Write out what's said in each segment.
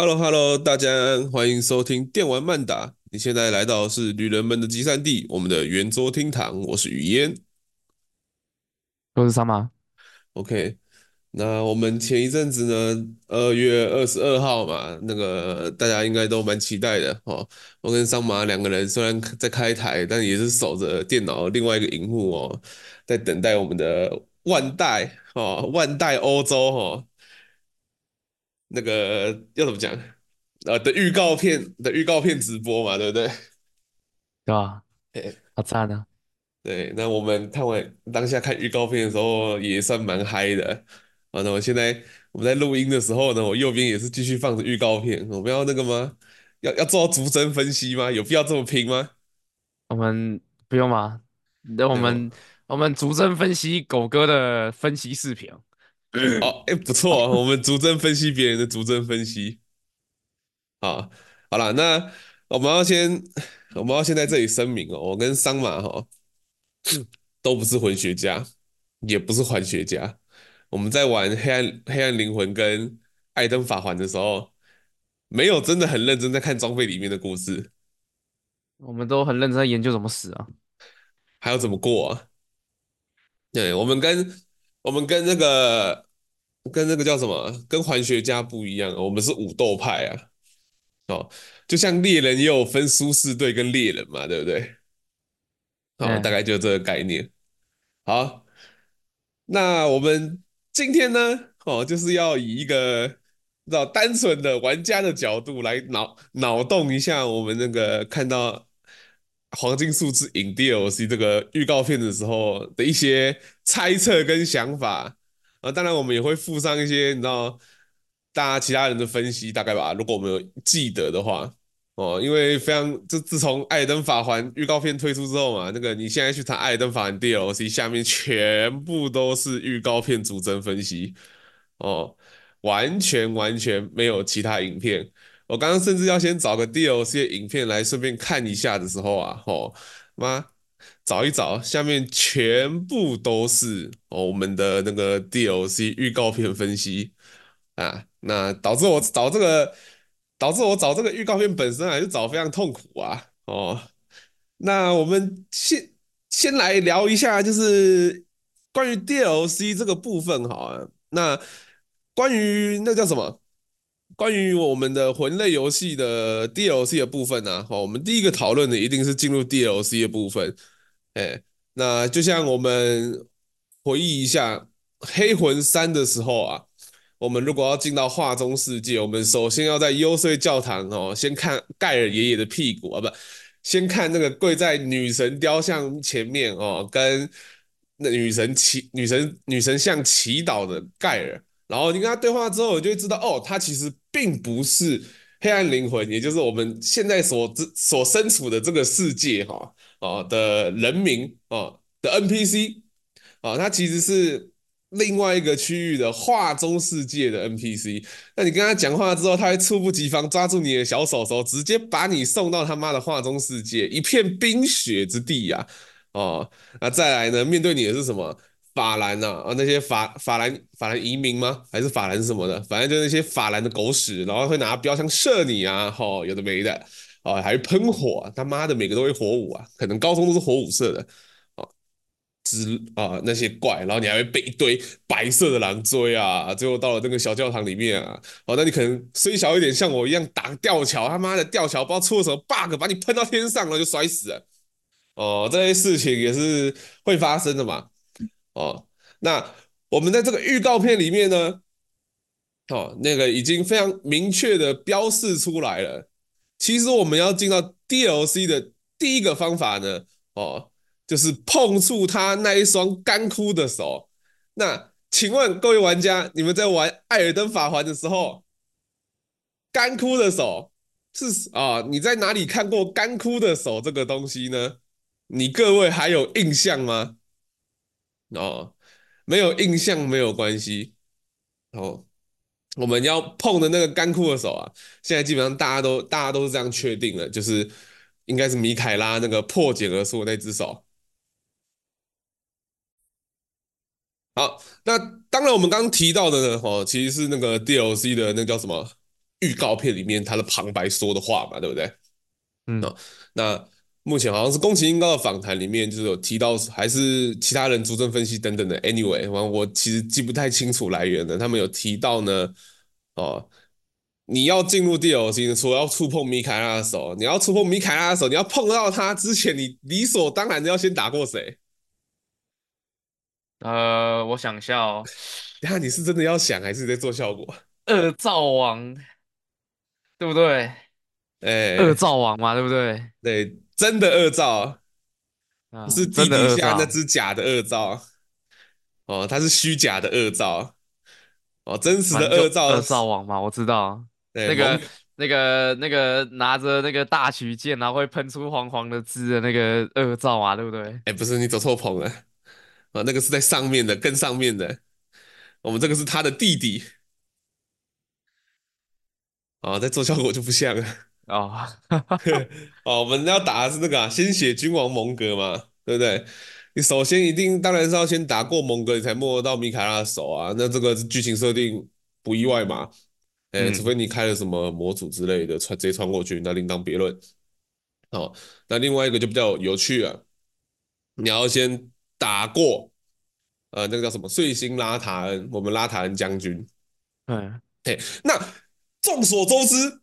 Hello，Hello，大家欢迎收听电玩慢打。你现在来到的是旅人们的集散地，我们的圆桌厅堂。我是雨烟，我是三马？OK，那我们前一阵子呢，二月二十二号嘛，那个大家应该都蛮期待的哦。我跟桑马两个人虽然在开台，但也是守着电脑另外一个荧幕哦，在等待我们的万代哦，万代欧洲哦。那个要怎么讲？呃，的预告片的预告片直播嘛，对不对？对吧？哎，好赞啊。对，那我们看完当下看预告片的时候，也算蛮嗨的。啊，那我现在我们在录音的时候呢，我右边也是继续放着预告片。我们要那个吗？要要做到逐帧分析吗？有必要这么拼吗？我们不用吗？那我们我们逐帧分析狗哥的分析视频。哦，哎，不错，我们逐帧分析别人的逐帧分析。好，好了，那我们要先，我们要先在这里声明哦，我跟桑马哈都不是魂学家，也不是环学家。我们在玩黑暗黑暗灵魂跟艾登法环的时候，没有真的很认真在看装备里面的故事。我们都很认真在研究怎么死啊，还要怎么过啊？对，我们跟。我们跟那个跟那个叫什么，跟环学家不一样，我们是武斗派啊。哦，就像猎人也有分舒适队跟猎人嘛，对不对？哦，大概就这个概念。好，那我们今天呢，哦，就是要以一个知道单纯的玩家的角度来脑脑洞一下，我们那个看到。黄金树之影 DLC 这个预告片的时候的一些猜测跟想法啊，当然我们也会附上一些你知道大家其他人的分析大概吧，如果我们有记得的话哦，因为非常就自从《艾登法环》预告片推出之后嘛，那个你现在去查《艾登法环》DLC 下面全部都是预告片逐帧分析哦，完全完全没有其他影片。我刚刚甚至要先找个 DLC 的影片来顺便看一下的时候啊，吼妈，找一找，下面全部都是哦我们的那个 DLC 预告片分析啊，那导致我找这个，导致我找这个预告片本身还是找非常痛苦啊，哦，那我们先先来聊一下，就是关于 DLC 这个部分好啊，那关于那叫什么？关于我们的魂类游戏的 DLC 的部分呢，好，我们第一个讨论的一定是进入 DLC 的部分。哎，那就像我们回忆一下黑魂三的时候啊，我们如果要进到画中世界，我们首先要在幽邃教堂哦，先看盖尔爷爷的屁股啊，不，先看那个跪在女神雕像前面哦，跟那女神祈女神女神像祈祷的盖尔。然后你跟他对话之后，你就会知道，哦，他其实并不是黑暗灵魂，也就是我们现在所所身处的这个世界哈啊的人民啊的 NPC 啊，他其实是另外一个区域的画中世界的 NPC。那你跟他讲话之后，他会猝不及防抓住你的小手手，直接把你送到他妈的画中世界，一片冰雪之地呀！哦，那再来呢，面对你的是什么？法兰呐啊，那些法法兰法兰移民吗？还是法兰什么的？反正就那些法兰的狗屎，然后会拿标枪射你啊！吼，有的没的，哦，还会喷火，他妈的每个都会火舞啊！可能高中都是火舞社的，哦，之啊那些怪，然后你还会被一堆白色的狼追啊！最后到了那个小教堂里面啊，哦，那你可能虽小一点，像我一样打吊桥，他妈的吊桥不知道出了什么 bug，把你喷到天上了就摔死了。哦，这些事情也是会发生的嘛。哦，那我们在这个预告片里面呢，哦，那个已经非常明确的标示出来了。其实我们要进到 DLC 的第一个方法呢，哦，就是碰触他那一双干枯的手。那请问各位玩家，你们在玩《艾尔登法环》的时候，干枯的手是啊？你在哪里看过干枯的手这个东西呢？你各位还有印象吗？哦，没有印象没有关系。哦，我们要碰的那个干枯的手啊，现在基本上大家都大家都是这样确定了，就是应该是米凯拉那个破茧而出的那只手。好，那当然我们刚刚提到的呢，哦，其实是那个 DLC 的那个叫什么预告片里面他的旁白说的话嘛，对不对？嗯，哦，那目前好像是宫崎英高的访谈里面就是有提到，还是其他人逐帧分析等等的。Anyway，我我其实记不太清楚来源了。他们有提到呢，哦，你要进入 DLC，除了要触碰米凯拉的手，你要触碰米凯拉的手，你要碰到他之前，你理所当然的要先打过谁？呃，我想一下哦，等下你是真的要想，还是在做效果？恶灶王，对不对？哎，恶灶王嘛，对不对？对，真的恶兆，是地底下那只假的恶兆哦，他是虚假的恶兆哦，真实的恶兆，恶兆王嘛，我知道，那个那个那个拿着那个大曲剑，然后会喷出黄黄的汁的那个恶兆嘛，对不对？哎，不是，你走错棚了。啊，那个是在上面的，更上面的。我们这个是他的弟弟。啊，在做效果就不像了。哦，哦，我们要打的是那个啊，鲜血君王蒙格嘛，对不对？你首先一定当然是要先打过蒙格，你才摸得到米卡拉的手啊。那这个剧情设定不意外嘛？哎、嗯，除非你开了什么模组之类的，穿直接穿过去，那另当别论。好，那另外一个就比较有趣了，你要先。打过，呃，那个叫什么？碎星拉塔恩，我们拉塔恩将军。嗯，对。那众所周知，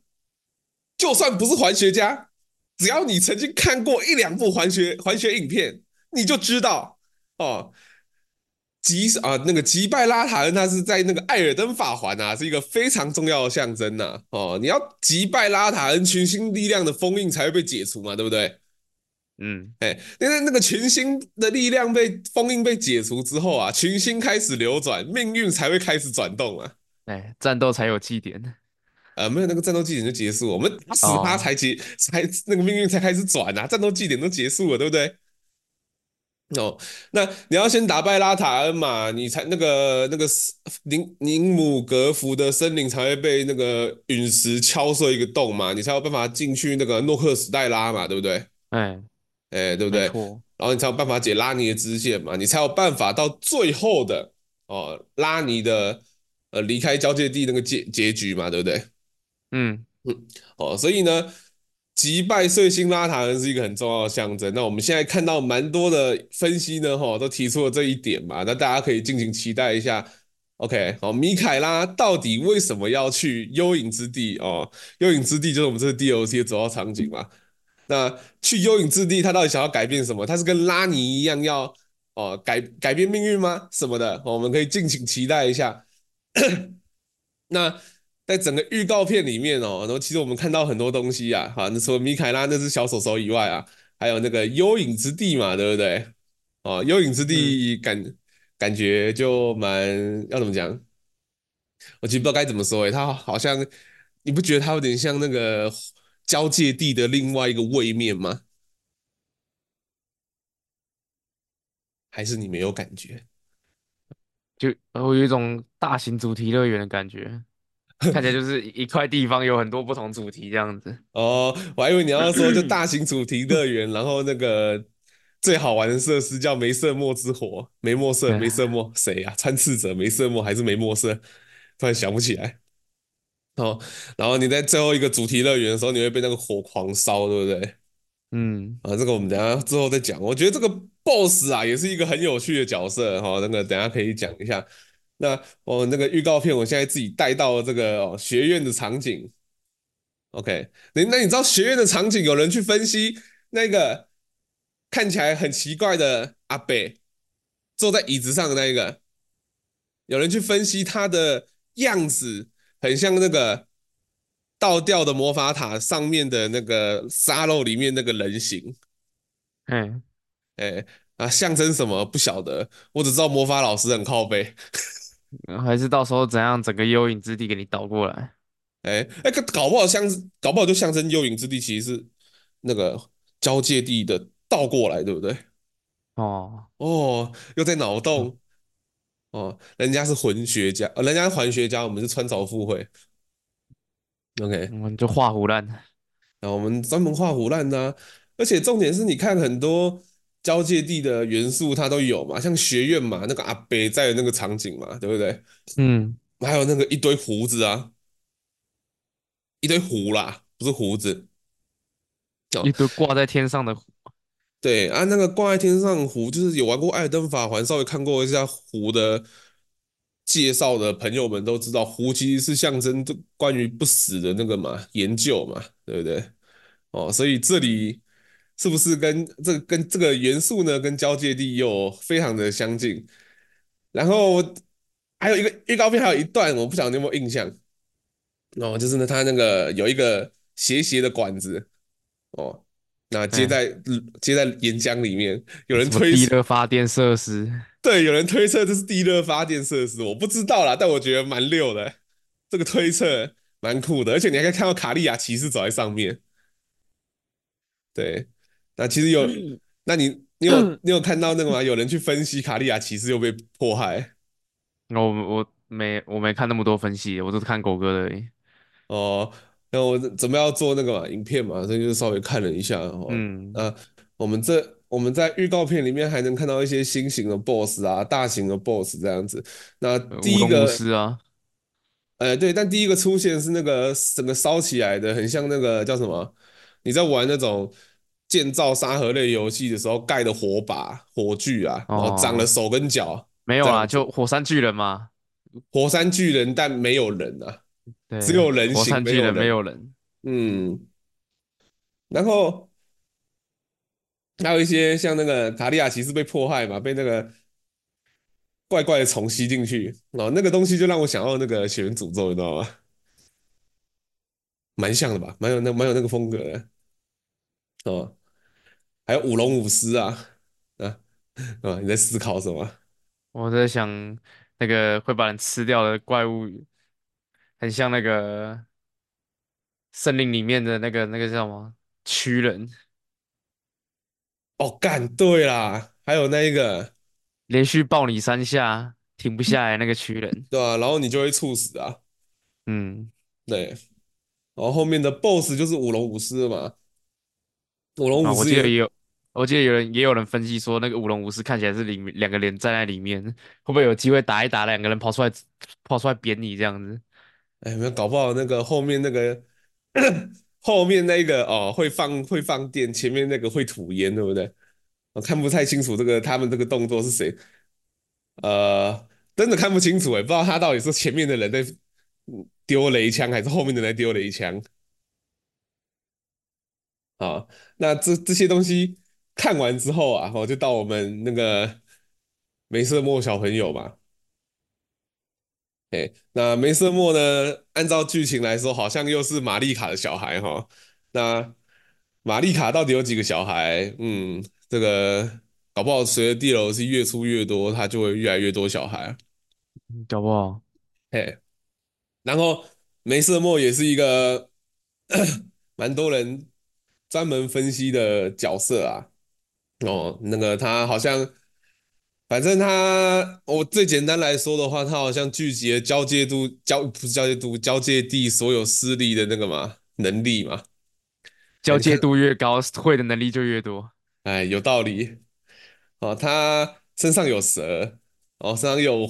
就算不是环学家，只要你曾经看过一两部环学环学影片，你就知道哦。击啊，那个击败拉塔恩，他是在那个艾尔登法环啊，是一个非常重要的象征呐、啊。哦，你要击败拉塔恩群星力量的封印才会被解除嘛，对不对？嗯，哎，因为那个群星的力量被封印被解除之后啊，群星开始流转，命运才会开始转动啊。哎，战斗才有祭典。呃，没有那个战斗祭典就结束，我们打死他才结，哦、才那个命运才开始转啊。战斗祭典都结束了，对不对？哦，那你要先打败拉塔恩嘛，你才那个那个宁宁姆格福的森林才会被那个陨石敲碎一个洞嘛，你才有办法进去那个诺克史黛拉嘛，对不对？哎。哎，对不对？然后你才有办法解拉尼的支线嘛，你才有办法到最后的哦，拉尼的呃离开交界地那个结结局嘛，对不对？嗯，哦，所以呢，击败碎星拉塔人是一个很重要的象征。那我们现在看到蛮多的分析呢，哈、哦，都提出了这一点嘛，那大家可以尽情期待一下。OK，好，米凯拉到底为什么要去幽影之地？哦，幽影之地就是我们这个 DLC 的主要场景嘛。那去幽影之地，他到底想要改变什么？他是跟拉尼一样要哦改改变命运吗？什么的，我们可以敬请期待一下。那在整个预告片里面哦，然后其实我们看到很多东西啊，哈，那除了米凯拉那只小手手以外啊，还有那个幽影之地嘛，对不对？哦，幽影之地感、嗯、感觉就蛮要怎么讲？我其实不知道该怎么说诶，它好像你不觉得它有点像那个？交界地的另外一个位面吗？还是你没有感觉？就我有一种大型主题乐园的感觉，看起来就是一块地方有很多不同主题这样子。哦，我还以为你要说就大型主题乐园，然后那个最好玩的设施叫梅瑟莫之火，梅莫瑟，梅瑟莫谁呀？穿刺者梅瑟莫还是梅莫瑟？突然想不起来。哦，然后你在最后一个主题乐园的时候，你会被那个火狂烧，对不对？嗯，啊，这个我们等下之后再讲。我觉得这个 BOSS 啊，也是一个很有趣的角色哈、哦。那个等下可以讲一下。那我、哦、那个预告片，我现在自己带到了这个、哦、学院的场景。OK，那那你知道学院的场景，有人去分析那个看起来很奇怪的阿北坐在椅子上的那一个，有人去分析他的样子。很像那个倒吊的魔法塔上面的那个沙漏里面那个人形，嗯，哎啊，象征什么不晓得，我只知道魔法老师很靠背，还是到时候怎样整个幽影之地给你倒过来？哎哎，搞不好像搞不好就象征幽影之地其实是那个交界地的倒过来，对不对？哦哦，又在脑洞。哦，人家是魂学家，呃，人家是环学家，我们是穿凿附会。OK，我们就画唬烂，然后我们专门画胡乱的，而且重点是你看很多交界地的元素它都有嘛，像学院嘛，那个阿北在的那个场景嘛，对不对？嗯，还有那个一堆胡子啊，一堆胡啦，不是胡子哦。一堆挂在天上的胡。对啊，那个挂在天上的壶，就是有玩过《艾尔登法环》，稍微看过一下胡的介绍的朋友们都知道，胡其实是象征关于不死的那个嘛研究嘛，对不对？哦，所以这里是不是跟这个跟这个元素呢，跟交界地又非常的相近？然后还有一个预告片，还有一段，我不晓得你有没有印象哦，就是呢，它那个有一个斜斜的管子哦。那接在、嗯、接在岩浆里面，有人推地热发电设施，对，有人推测这是地热发电设施，我不知道啦，但我觉得蛮溜的，这个推测蛮酷的，而且你还可以看到卡利亚骑士走在上面。对，那其实有，嗯、那你你有、嗯、你有看到那个吗？有人去分析卡利亚骑士又被迫害。我我没我没看那么多分析，我都是看狗哥的而已。哦。那我准备要做那个嘛影片嘛，所以就稍微看了一下。嗯，那我们这我们在预告片里面还能看到一些新型的 BOSS 啊，大型的 BOSS 这样子。那第一个是啊，呃对，但第一个出现是那个整个烧起来的，很像那个叫什么？你在玩那种建造沙盒类游戏的时候盖的火把、火炬啊，然后长了手跟脚。没有啊，就火山巨人吗？火山巨人，但没有人啊。只有人形，没有人，没有人。嗯，然后还有一些像那个塔利亚骑士被迫害嘛，被那个怪怪的虫吸进去哦，那个东西就让我想到那个血源诅咒，你知道吗？蛮像的吧，蛮有那蛮有那个风格的哦。还有舞龙舞狮啊啊啊！你在思考什么？我在想那个会把人吃掉的怪物。很像那个森林里面的那个那个叫什么蛆人哦，干对啦，还有那一个连续抱你三下停不下来那个蛆人，对啊，然后你就会猝死啊。嗯，对。然后后面的 BOSS 就是舞龙舞狮嘛。舞龙舞狮，我记得也有，我记得有人也有人分析说，那个舞龙舞狮看起来是里面两个人站在里面，会不会有机会打一打，两个人跑出来跑出来扁你这样子？哎，没有搞不好那个后面那个 后面那个哦，会放会放电，前面那个会吐烟，对不对？我看不太清楚这个他们这个动作是谁，呃，真的看不清楚哎，不知道他到底是前面的人在丢雷枪，还是后面的人在丢雷枪。好，那这这些东西看完之后啊，我就到我们那个梅瑟莫小朋友嘛。哎，那梅瑟莫呢？按照剧情来说，好像又是玛丽卡的小孩哈。那玛丽卡到底有几个小孩？嗯，这个搞不好随着地楼是越出越多，他就会越来越多小孩。搞不好，哎。然后梅瑟莫也是一个 蛮多人专门分析的角色啊。哦，那个他好像。反正他，我最简单来说的话，他好像聚集了交界度交不是交界度交界地所有势力的那个嘛能力嘛，交界度越高，会的能力就越多。哎，有道理。哦，他身上有蛇，哦，身上有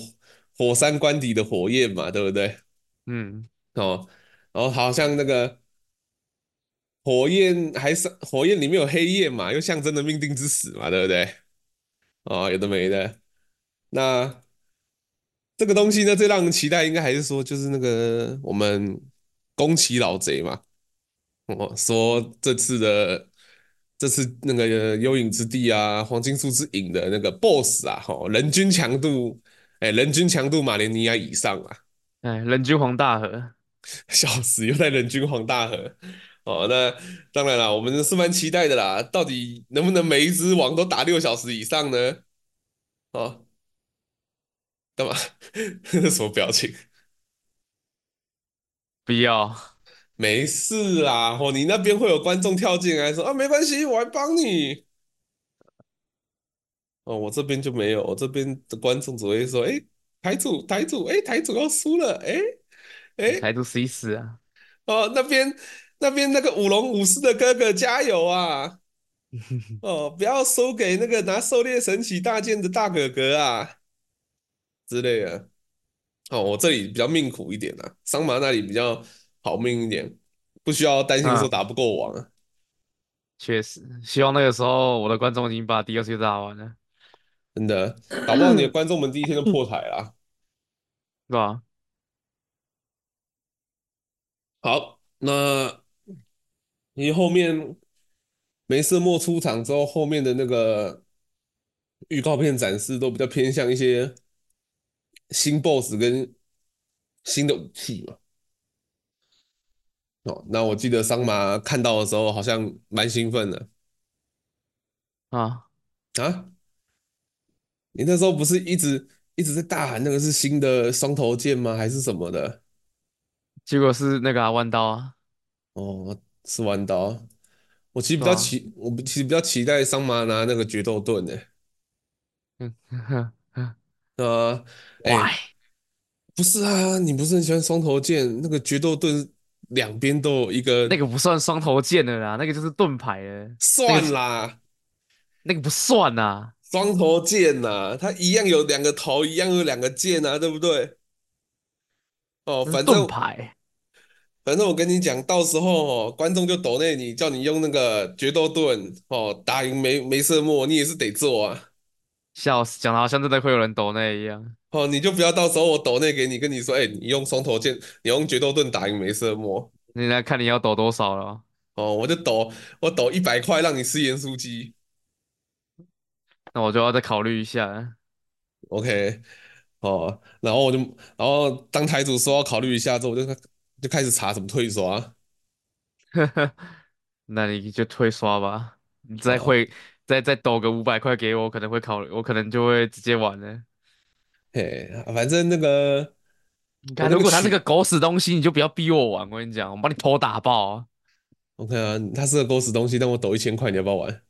火山官邸的火焰嘛，对不对？嗯。哦，然后好像那个火焰还是火焰里面有黑夜嘛，又象征着命定之死嘛，对不对？哦，有的没的。那这个东西呢，最让人期待应该还是说，就是那个我们宫崎老贼嘛。哦，说这次的这次那个幽影之地啊，黄金树之影的那个 BOSS 啊，哈，人均强度，哎，人均强度马连尼亚以上啊。哎，人均黄大河，笑死，又在人均黄大河。哦，那当然了，我们是蛮期待的啦。到底能不能每一只王都打六小时以上呢？哦，干嘛？这 什么表情？不要，没事啦。哦，你那边会有观众跳进来说啊，没关系，我来帮你。哦，我这边就没有，我这边的观众只会说，哎，台主，台主，哎，台主要输了，哎，哎，台主死一死啊。哦，那边。那边那个舞龙舞狮的哥哥加油啊！哦，不要输给那个拿狩猎神奇大剑的大哥哥啊之类的。哦，我这里比较命苦一点啊，桑麻那里比较好命一点。不需要担心说嗯，打不过王啊。确实，希望那个时候我的观众已经把 DLC 打完了，真的，搞不好你的观众们第一天就破台了。是吧？好，那你后面梅瑟莫出场之后，后面的那个预告片展示都比较偏向一些新 BOSS 跟新的武器嘛。哦，那我记得桑麻看到的时候好像蛮兴奋的啊，啊。你那时候不是一直一直在大喊那个是新的双头剑吗？还是什么的？结果是那个啊，弯刀啊，哦，是弯刀。我其实比较？期，我其实比较期待桑麻拿那个决斗盾呢。嗯哼哼啊，哎？不是啊，你不是很喜欢双头剑？那个决斗盾两边都有一个，那个不算双头剑的啦，那个就是盾牌的，算啦，那个不算呐，双头剑呐，它一样有两个头，一样有两个剑啊，对不对？哦，反正盾牌。反正我跟你讲，到时候哦，观众就抖内你，叫你用那个决斗盾哦，打赢梅梅瑟莫，你也是得做啊。笑死，讲的好像真的会有人抖内一样。哦，你就不要到时候我抖内给你，跟你说，哎，你用双头剑，你用决斗盾打赢梅瑟莫，你来看你要抖多少了。哦，我就抖，我抖一百块让你吃盐酥鸡。那我就要再考虑一下。OK，哦，然后我就，然后当台主说要考虑一下之后，我就就开始查怎么退刷。那你就退刷吧，你再哦，会再再抖个五百块给我，我可能会考虑，我可能就会直接玩了。嘿，反正那个如果他是个狗屎东西，你就不要逼我玩。我跟你讲，我把你头打爆啊！，OK 啊，他是个狗屎东西，但我抖一千块，你要不要玩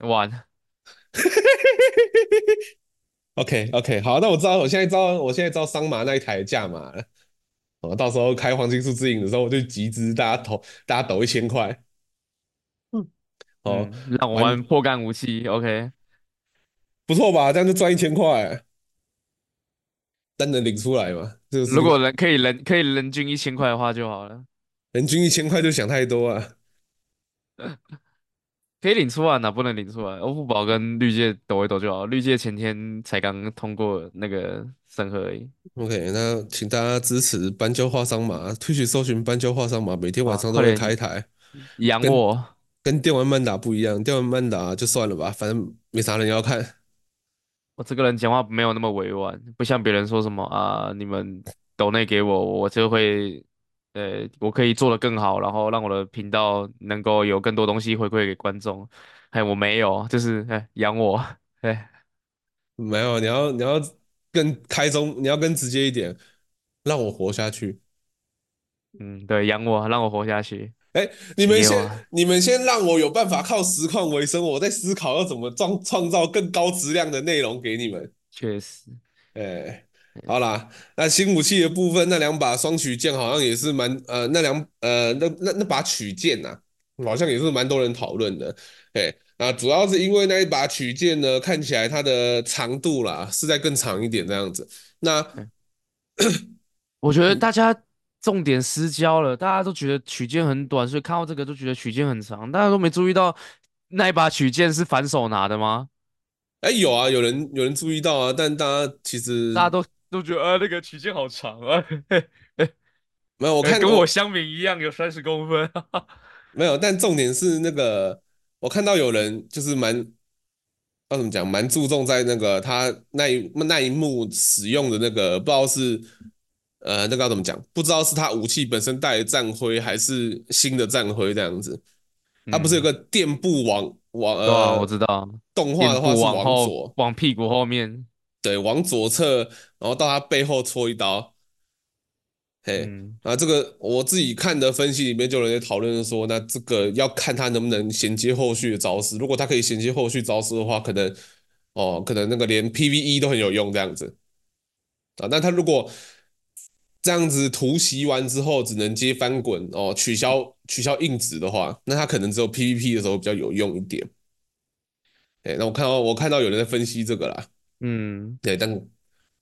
玩？OK OK，好，那我知道，我现在知道，我现在知道桑麻那一台的价码了。哦，到时候开黄金树之影的时候，我就集资，大家投，大家抖一千块。嗯哦，嗯，让我玩玩破干无期，OK。不错吧？这样就赚一千块，但能领出来吗？就是如果人可以人可以人均一千块的话就好了，人均一千块就想太多啊。可以领出来哪不能领出来？欧付宝跟绿界抖一抖就好，绿界前天才刚通过那个审核而已。OK，那请大家支持斑鸠画桑麻，Twitch 搜寻斑鸠画商嘛，每天晚啊，上都会开台。养跟我！跟电玩漫打不一样，电玩漫打就算了吧，反正没啥人要看。我这个人讲话没有那么委婉，不像别人说什么啊，你们抖内给我，我就会，呃，我可以做得更好，然后让我的频道能够有更多东西回馈给观众。哎，我没有，就是哎养我，哎，没有，你要你要更开宗，你要更直接一点，让我活下去。嗯，对，养我，让我活下去。哎，你们先，你们先让我有办法靠实况为生，我在思考要怎么创创造更高质量的内容给你们。确实，哎，好啦，那新武器的部分，那两把双曲剑好像也是蛮呃，那两呃那那那把曲剑呐、啊，好像也是蛮多人讨论的。哎，那主要是因为那一把曲剑呢，看起来它的长度啦是在更长一点这样子。那我觉得大家重点失焦了，大家都觉得曲剑很短，所以看到这个都觉得曲剑很长，大家都没注意到那一把曲剑是反手拿的吗？哎有啊，有人有人注意到啊，但大家其实大家都都觉得啊，那个曲线好长啊，嘿 嘿没有，我看跟我我相比一样，有三十公分。没有，但重点是那个，我看到有人就是蛮要怎么讲，蛮注重在那个他那一那一幕使用的那个，不知道是呃那个要怎么讲，不知道是他武器本身带的战徽还是新的战徽这样子。他不是有个嗯，垫步往往对啊，我呃知道，动画的话是往左，往屁股后面，对，往左侧，然后到他背后戳一刀。嘿，嗯，啊，这个我自己看的分析里面就有人在讨论说，那这个要看他能不能衔接后续的招式。如果他可以衔接后续招式的话，可能哦，可能那个连 PVE 都很有用这样子啊。那他如果这样子突袭完之后只能接翻滚哦，取消取消硬直的话，那他可能只有 PVP 的时候比较有用一点。哎，那我看到我看到有人在分析这个啦，嗯，对，但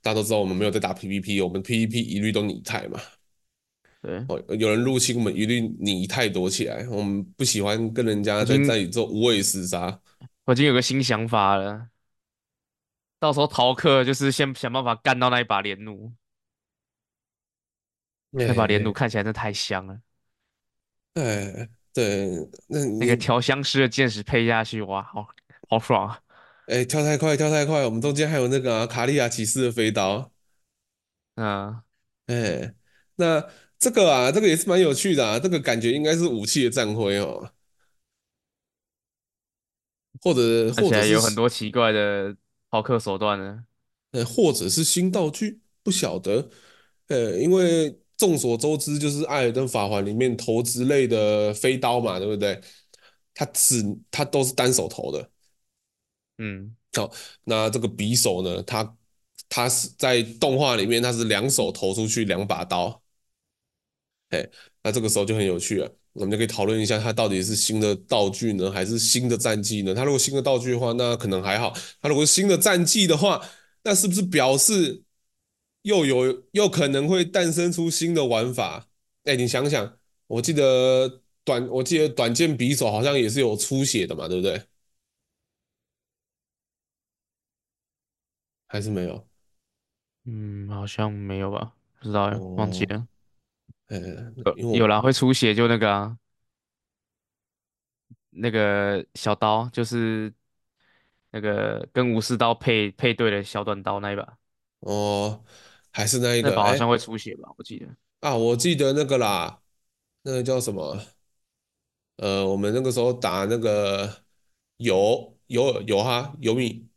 大家都知道我们没有在打 PVP，我们 PVP 一律都拟态嘛。对，哦，有人入侵，我们一律拟态躲起来。我们不喜欢跟人家在在宇宙无畏厮杀。我已经有个新想法了，到时候逃课就是先想办法干到那一把连弩，那把连弩哎看起来真的太香了。哎，对，那那个调香师的箭矢配下去，哇，好好爽啊！哎跳太快，跳太快，我们中间还有那个、啊、卡利亚骑士的飞刀。啊，哎，那这个啊，这个也是蛮有趣的啊，这个感觉应该是武器的战徽哦，或者或者是有很多奇怪的逃课手段呢。呃，或者是新道具，不晓得。呃，因为众所周知，就是《艾尔登法环》里面投掷类的飞刀嘛，对不对？它只它都是单手投的。嗯，好，那这个匕首呢？它它是在动画里面，它是两手投出去两把刀。哎，那这个时候就很有趣了，我们就可以讨论一下，它到底是新的道具呢，还是新的战绩呢？它如果新的道具的话，那可能还好；它如果是新的战绩的话，那是不是表示又有又可能会诞生出新的玩法？哎，你想想，我记得短我记得短剑匕首好像也是有出血的嘛，对不对？还是没有？嗯，好像没有吧？不知道哎，忘记哦，了。呃，有因为我有啦，会出血就那个啊，那个小刀就是那个跟武士刀配配对的小短刀那一把，哦，还是那一个，好像会出血吧？我记得。啊，我记得那个啦，那个叫什么？呃，我们那个时候打那个有有有哈有米，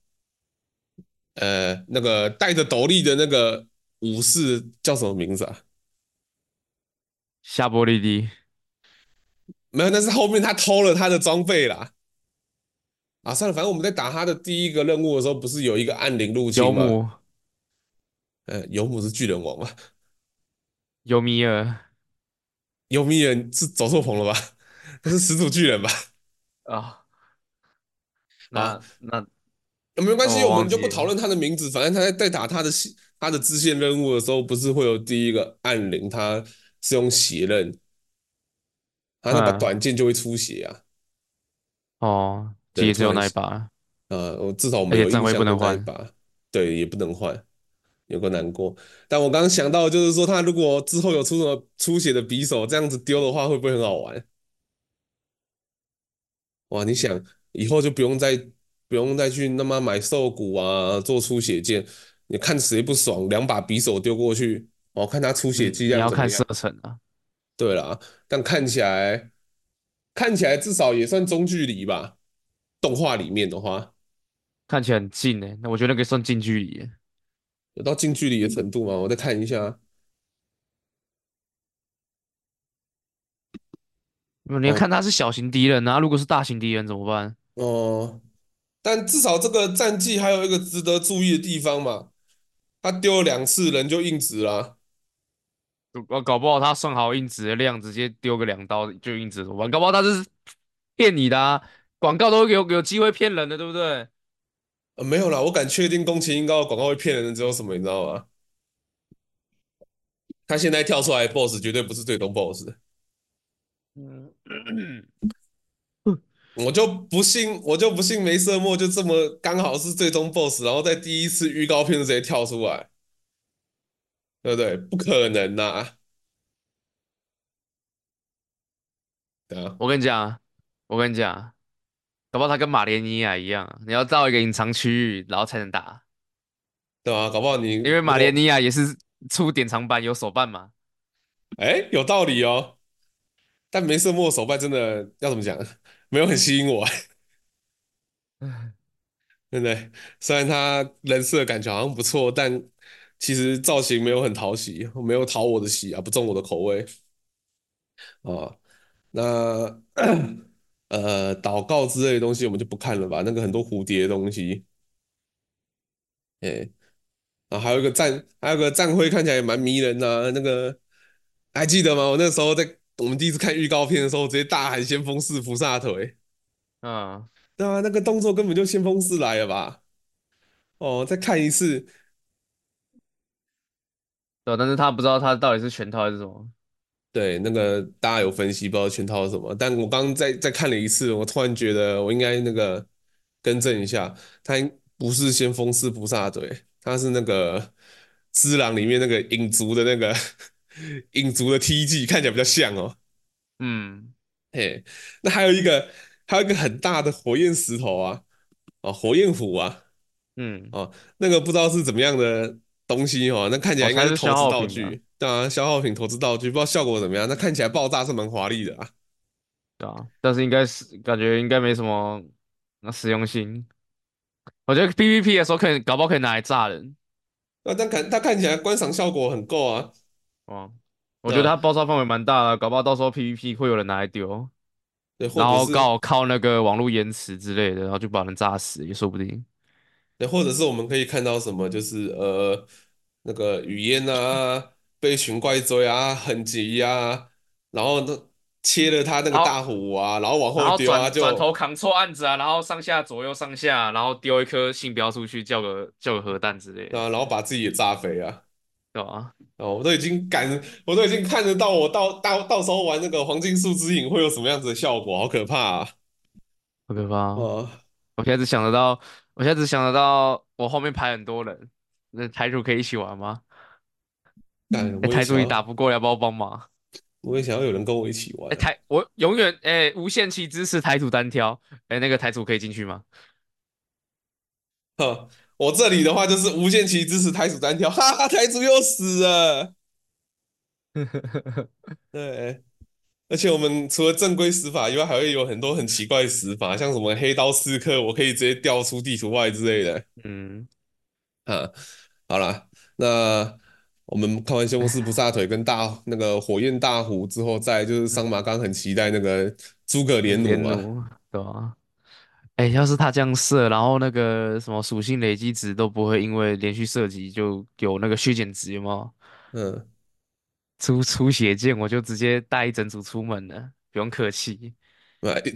呃，那个戴着斗笠的那个武士叫什么名字啊？夏波利迪，没有，那是后面他偷了他的装备啦。啊，算了，反正我们在打他的第一个任务的时候，不是有一个暗灵入侵吗？尤姆，呃，尤姆是巨人王吗？尤米尔尤米尔是走错棚了吧？他是始祖巨人吧？啊，啊。那那没关系，哦我们就不讨论他的名字。反正他在在打他的他的支线任务的时候，不是会有第一个暗灵，他是用血刃，他那把嗯短剑就会出血啊。哦，对，也只有那一把，呃，我至少我们有印象的那一不能换。把，对，也不能换，有个难过。但我刚刚想到，就是说他如果之后有出什么出血的匕首，这样子丢的话，会不会很好玩？哇，你想以后就不用再不用再去那么买兽骨啊，做出血剑，你看谁不爽，两把匕首丢过去，哦，看他出血剂你你要看射量怎么样。程啊，对啦，但看起来看起来至少也算中距离吧，动画里面的话，看起来很近诶，那我觉得那个算近距离。有到近距离的程度吗？我再看一下。你要看他是小型敌人啊，如果是大型敌人怎么办？哦，但至少这个战绩还有一个值得注意的地方嘛，他丢了两次人就硬直了。搞搞不好他算好硬直的量，直接丢个两刀就硬直怎么办？搞不好他是骗你的啊，广告都有有机会骗人的，对不对？呃，没有啦，我敢确定宫崎英高的广告会骗人的只有什么，你知道吗？他现在跳出来 BOSS 绝对不是最终 BOSS。嗯，我就不信，我就不信梅瑟莫就这么刚好是最终 BOSS，然后在第一次预告片就直接跳出来，对不对？不可能呐！对啊，我跟你讲，我跟你讲，搞不好他跟马连尼亚一样，你要造一个隐藏区域，然后才能打。对啊，搞不好你因为马连尼亚也是出典藏版有手办嘛。哎，有道理哦。但梅瑟莫手办真的要怎么讲？没有很吸引我，对不对？虽然他人设感觉好像不错，但其实造型没有很讨喜，没有讨我的喜啊，不中我的口味啊。那 呃，祷告之类的东西我们就不看了吧。那个很多蝴蝶的东西，哎，啊，还有一个战，还有个战徽看起来也蛮迷人的啊，那个还记得吗？我那时候在我们第一次看预告片的时候，直接大喊“先锋式菩萨腿”。啊，对啊，那个动作根本就先锋式来了吧？哦，再看一次，对，但是他不知道他到底是全套还是什么。对，那个大家有分析，不知道全套是什么。但我刚刚再再看了一次，我突然觉得我应该那个更正一下，他不是先锋四菩萨腿，他是那个《只狼》里面那个影族的那个 影族的 TG，看起来比较像哦。嗯，嘿，那还有一个还有一个很大的火焰石头啊，哦，火焰虎啊，嗯，哦，那个不知道是怎么样的东西哦，那看起来应该是投资道具。对啊，消耗品投资道具，不知道效果怎么样。那看起来爆炸是蛮华丽的啊。对啊，但是应该是感觉应该没什么那实用性。我觉得 PVP 的时候可以搞不好可以拿来炸人。那但看它看起来观赏效果很够啊。哦，我觉得他爆炸范围蛮大的，搞不好到时候 PVP 会有人拿来丢。对，然后刚好靠那个网络延迟之类的，然后就把人炸死也说不定。对，或者是我们可以看到什么，就是呃那个雨烟啊。被群怪追啊，很急啊，然后呢，切了他那个大虎啊，然后往后丢啊，就转头扛错案子啊，然后上下左右上下，然后丢一颗信标出去，叫个叫个核弹之类的啊，然后把自己也炸飞啊，对吧？哦，我都已经感，我都已经看得到，我到到到时候玩那个黄金树之影会有什么样子的效果，好可怕啊，好可怕啊！哦，我现在只想得到，我现在只想得到，我后面排很多人，那台主可以一起玩吗？欸、台主你打不过，要不要帮忙？我也想要有人跟我一起玩。欸、台我永远哎、欸，无限期支持台主单挑。哎、欸，那个台主可以进去吗？呵，我这里的话就是无限期支持台主单挑。哈哈，台主又死了。对，而且我们除了正规死法以外，还会有很多很奇怪的死法，像什么黑刀刺客，我可以直接掉出地图外之类的。嗯，啊，好了，那。我们看完《西红柿菩萨腿》跟大那个火焰大虎之后，再就是桑马刚很期待那个诸葛连弩嘛，对吧？哎，要是他这样射，然后那个什么属性累积值都不会因为连续射击就有那个削减值吗？嗯，出出血剑我就直接带一整组出门了，不用客气。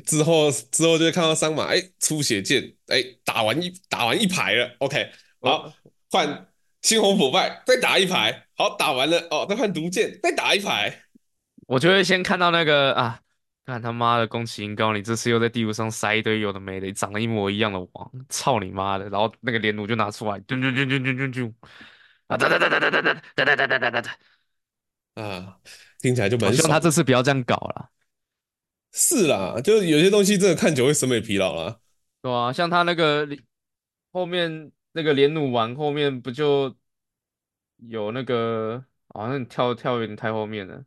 之后之后就会看到桑马，哎，出血剑，哎，打完一打完一排了，OK，好换。猩红腐败，再打一排，好，打完了哦，再换毒箭，再打一排。我就会先看到那个啊，看他妈的宫崎英高，你这次又在地图上塞一堆有的没的，长得一模一样的王，操你妈的！然后那个连弩就拿出来，啾啾啾啾啾啾啾，啊哒哒哒哒哒哒哒哒哒哒哒哒哒哒，啊，听起来就蛮爽。希望他这次不要这样搞了。是啦，就是有些东西真的看久会审美疲劳了。对啊，像他那个后面。那个连弩完后面不就有那个，好像跳跳有点太后面了，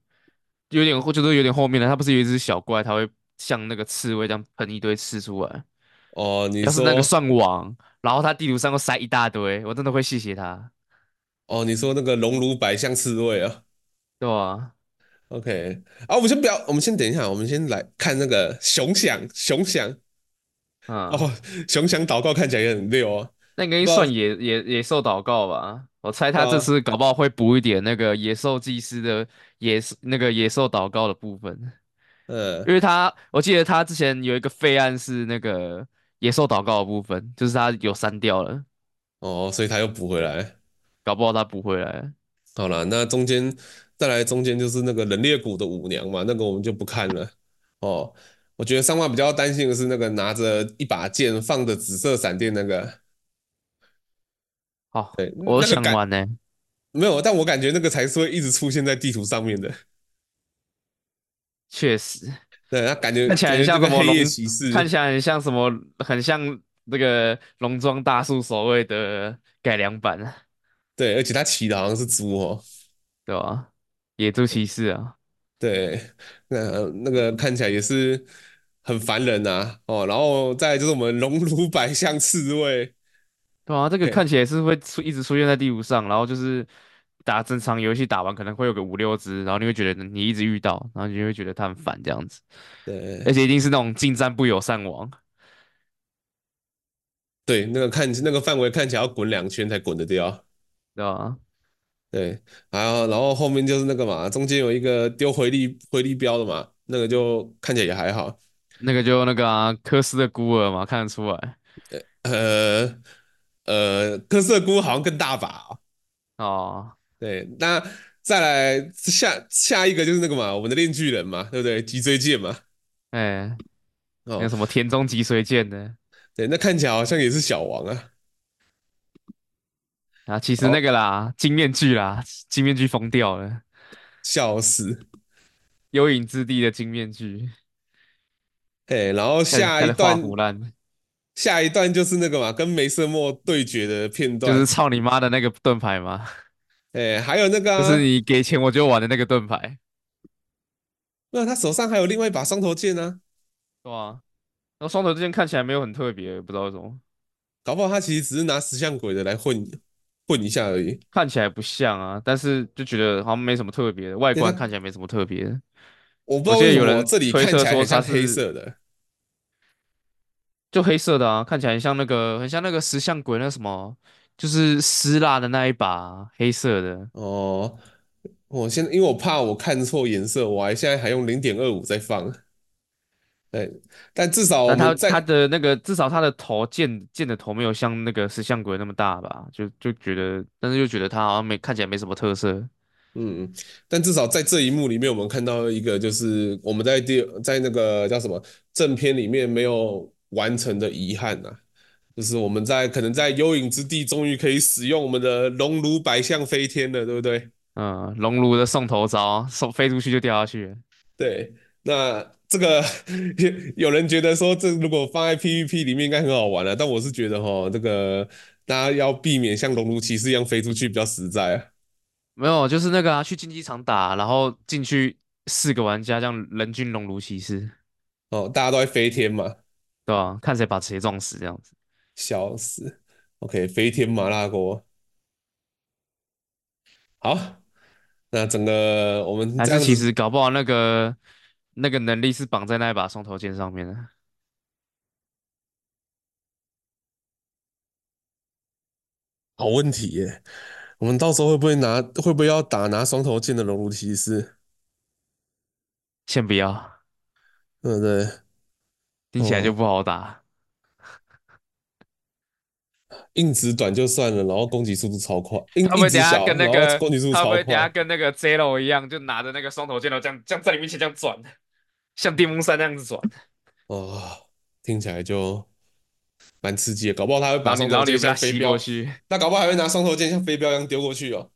有点就是有点后面了。他不是有一只小怪，他会像那个刺猬这样喷一堆刺出来。哦，你是那个算网，然后他地图上又塞一大堆，我真的会谢谢他。哦，你说那个龙如百象刺猬啊？对啊。OK，啊，我们先不要，我们先等一下，我们先来看那个熊想熊想。嗯。哦，熊想祷告看起来也很溜啊。那应该算野野野兽祷告吧？我猜他这次搞不好会补一点那个野兽祭司的野那个野兽祷告的部分。呃，因为他我记得他之前有一个废案是那个野兽祷告的部分，就是他有删掉了。哦，所以他又补回来，搞不好他补回来。好了，那中间再来中间就是那个冷裂谷的舞娘嘛，那个我们就不看了。哦，我觉得桑马比较担心的是那个拿着一把剑放着紫色闪电那个。好，对，我想玩呢、欸，没有，但我感觉那个才是会一直出现在地图上面的。确实，对，他感觉看起来很像什么黑夜骑士，看起来很像什么，很像那个农庄大树守卫的改良版。对，而且他骑的好像是猪哦，对吧？野猪骑士啊，对，那那个看起来也是很烦人呐、啊。哦，然后再就是我们龙如百象刺猬。对啊，这个看起来是会出一直出现在地图上，然后就是打正常游戏打完可能会有个五六只，然后你会觉得你一直遇到，然后你就会觉得他很烦这样子。对，而且一定是那种近战不友善王。对，那个看那个范围看起来要滚两圈才滚得掉。对吧，对，还有然后后面就是那个嘛，中间有一个丢回力回力镖的嘛，那个就看起来也还好。那个就那个啊，科斯的孤儿嘛，看得出来。呃。呃，科瑟菇好像更大把哦。哦，对，那再来下下一个就是那个嘛，我们的链锯人嘛，对不对？脊椎剑嘛，哎，那哦，个什么田中脊髓剑呢，对，那看起来好像也是小王啊。啊，其实那，个啦，金面具啦，金面具疯掉了，笑死。幽影之地的金面具，哎，然后下一段，下一段就是那个嘛，跟梅瑟莫对决的片段。就是操你妈的那个盾牌吗，哎，还有那个就是啊，你给钱我就玩的那个盾牌，那他手上还有另外一把双头剑呢，是吧？然后双头剑看起来没有很特别，不知道为什么，搞不好他其实只是拿石像鬼的来混混一下而已。看起来不像啊，但是就觉得好像没什么特别的，外观看起来没什么特别的。我不知道为什么这里看起来像黑色的。就黑色的啊，看起来很像那个很像那个石像鬼那什么，就是撕蜡的那一把啊黑色的。哦，我现在因为我怕我看错颜色，我还现在还用零点二五在放。对，但至少他他在的那个至少他的头剑剑的头没有像那个石像鬼那么大吧？就就觉得，但是又觉得他好像没看起来没什么特色。嗯，但至少在这一幕里面，我们看到一个就是我们在第在那个叫什么正片里面没有完成的遗憾呐、啊，就是我们在可能在幽影之地终于可以使用我们的熔炉百象飞天了，对不对？嗯，熔炉的送头招，送飞出去就掉下去。对，那这个 有人觉得说，这如果放在 PVP 里面应该很好玩了、啊，但我是觉得哈，这个大家要避免像熔炉骑士一样飞出去比较实在啊。没有，就是那个啊，去竞技场打，然后进去四个玩家这样人均熔炉骑士，哦，大家都在飞天嘛，对啊？看谁把谁撞死这样子。笑死。OK，飞天麻辣锅。好，那整个我们还是其子，实搞不好那个那个能力是绑在那一把双头剑上面的。好问题耶。我们到时候会不会拿，会不会要打拿双头剑的熔炉骑士？先不要，对不对？听起来就哦，不好打。硬直短就算了，然后攻击速度超快，硬他们等下跟那个攻击速度他会不会等下。跟那个 Zero 一样，就拿着那个双头剑头这样这样在你面前这样转，像电风扇那样子转，哦，听起来就蛮刺激的，搞不好他会把双头剑像飞镖，那搞不好还会拿双头剑像飞镖一样丢过去哦。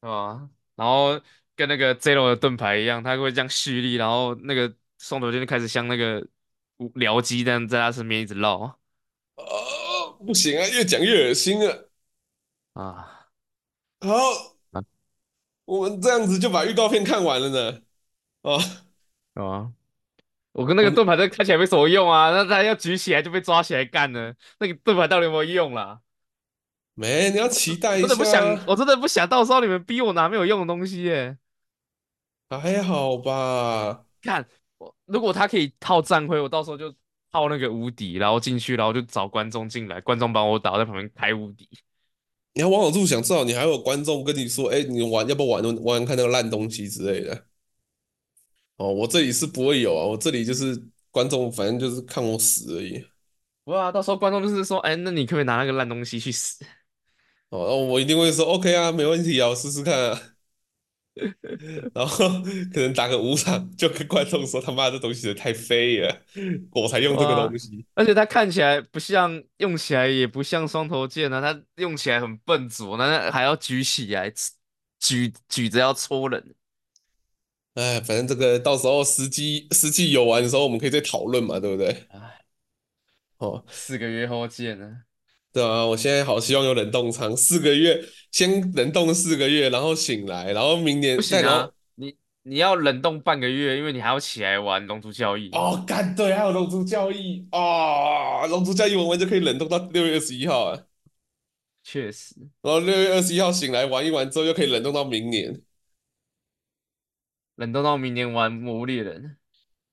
啊，然后跟那个 Zero 的盾牌一样，他会这样蓄力，然后那个双头剑就开始像那个僚机这样在他身边一直绕哦，不行啊，越讲越恶心了。啊好，啊我们这样子就把预告片看完了呢。哦，啊！我跟那个盾牌这看起来没什么用啊，那他要举起来就被抓起来干了，那个盾牌到底有没有用啦？没，你要期待一真的不想，我真的不想，到时候你们逼我拿没有用的东西耶。还好吧？看，我如果他可以套战徽，我到时候就套那个无敌，然后进去，然后就找观众进来，观众帮我打，在旁边开无敌。你要往好处想，至少你还有观众跟你说：“哎，你玩要不玩玩玩看那个烂东西之类的。”哦，我这里是不会有啊，我这里就是观众，反正就是看我死而已。不啊，到时候观众就是说，哎，那你可不可以拿那个烂东西去死？哦，我一定会说 OK 啊，没问题啊，我试试看啊。然后可能打个五场，就跟观众说他妈这东西也太废了，我才用这个哇，东西。而且它看起来不像，用起来也不像双头剑啊，它用起来很笨拙，那还要举起来，举举着要戳人。哎，反正这个到时候实际实际有玩的时候，我们可以再讨论嘛，对不对？哎，哦，四个月后见呢。对啊，我现在好希望有冷冻仓，四个月先冷冻四个月，然后醒来，然后明年不行啊，你你要冷冻半个月，因为你还要起来玩龙族交易。哦，干对，还有龙族交易哦，龙族交易玩完就可以冷冻到六月二十一号啊，确实，然后六月二十一号醒来玩一玩之后，又可以冷冻到明年。冷冻到明年玩魔物猎人。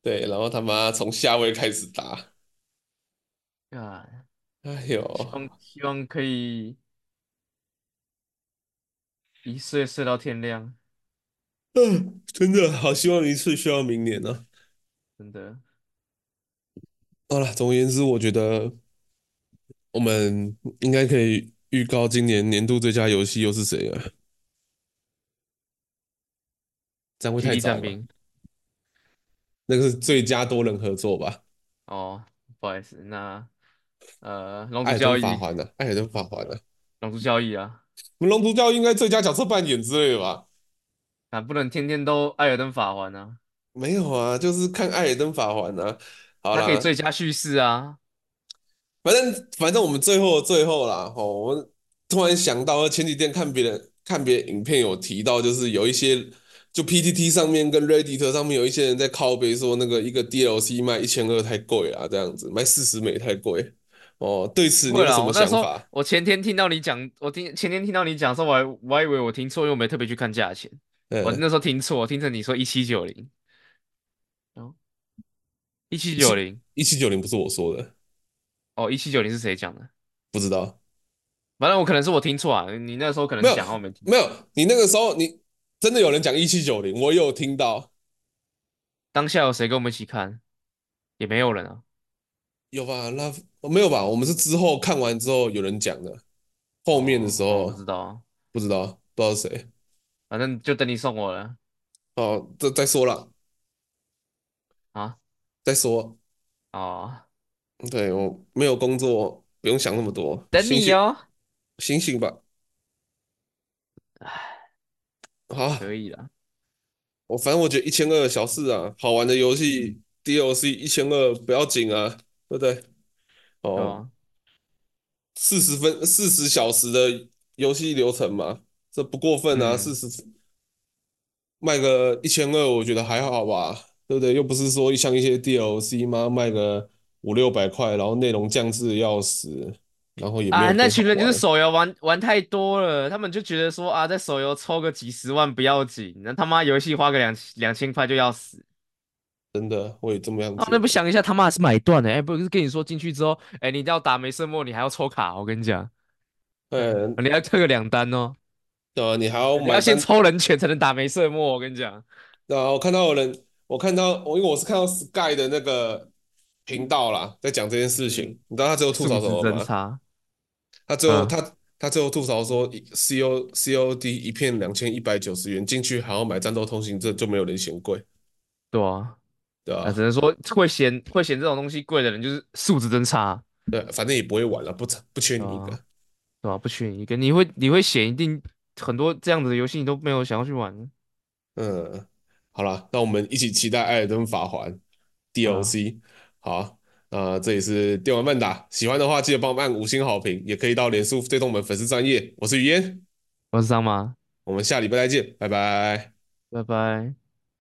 对，然后他妈从下位开始打，啊，哎呦，希望希望可以一睡睡到天亮，嗯，真的好希望一次需要明年呢、真的。好了，总而言之，我觉得我们应该可以预告今年年度最佳游戏又是谁了。这样会《霹雳太早吧？战兵》那个是最佳多人合作吧？哦，不好意思，那呃，《龙族教义》登法环啊？艾尔登法环啊？龙族交易啊，龙族教义应该最佳角色扮演之类的吧？啊，不能天天都艾尔登法环啊，没有啊，就是看艾尔登法环啊。好他可以，最佳叙事啊，反正反正我们最后的最后啦，哦，我们突然想到，前几天看别人看别人影片有提到，就是有一些就 PTT 上面跟 Reddit 上面有一些人在靠北说，那个一个 DLC 卖一千二太贵啊，这样子卖四十美太贵。哦，对此你有什么想法？我前天听到你讲，我听前天听到你讲的时候，我还我还以为我听错，因为我没特别去看价钱，我那嗯，时候听错，我听成你说一七九零，哦，一七九零，一七九零不是我说的，哦，一七九零是谁讲的？不知道。反正我可能是我听错啊，你那时候可能讲，我没听，没有，你那个时候你真的有人讲一七九零，我有听到，当下有谁跟我们一起看？也没有人啊。有吧？那没有吧？我们是之后看完之后有人讲的，后面的时哦，候我不知道啊，不知道，不知道是谁。反正就等你送我了哦，这再说了，啊。再说。哦，对，我没有工作，不用想那么多，等你哦。醒醒吧。好，可以了，我反正我觉得一千二小事啊，好玩的游戏 DLC 一千二不要紧啊，对不对？哦？四十分四十小时的游戏流程嘛，这不过分啊，四嗯，十卖个一千二，我觉得还好吧，对不对？又不是说像一些 DLC 嘛，卖个五六百块，然后内容降智的要死，然后也没啊，有那群人就是玩。手游玩玩太多了，他们就觉得说啊，在手游抽个几十万不要紧，那他妈游戏花个两两千块就要死真的，我也这么样啊！那不。想一下，他妈是买断的，哎，不是跟你说进去之后，哎，你一定要打梅瑟莫，你还要抽卡，我跟你讲，嗯，你要退个两单哦，对啊，你还要买要先。抽人权才能打梅瑟莫，我跟你讲，对啊，我看到有人，我看到我，因为我是看到 Sky 的那个频道啦，在讲这件事情。你知道他最后吐槽什么吗？他最后啊，他他最后吐槽说，C O C O D 一片两千一百九十元进去还要买战斗通行证，就没有人嫌贵，对啊，啊，只？能说会嫌会嫌这种东西贵的人就是素质真差，对，反正也不会玩了，不不缺你一个。对吧？不缺你一个，你会你会嫌一定很多这样子的游戏你都没有想要去玩嗯，好了，那我们一起期待《艾尔登法环》啊，DLC。好，那这里是电玩慢打，喜欢的话记得帮我们按五星好评，也可以到脸书追踪我们粉丝专业。我是雨嫣，我是张马，我们下礼拜再见，拜拜。拜拜。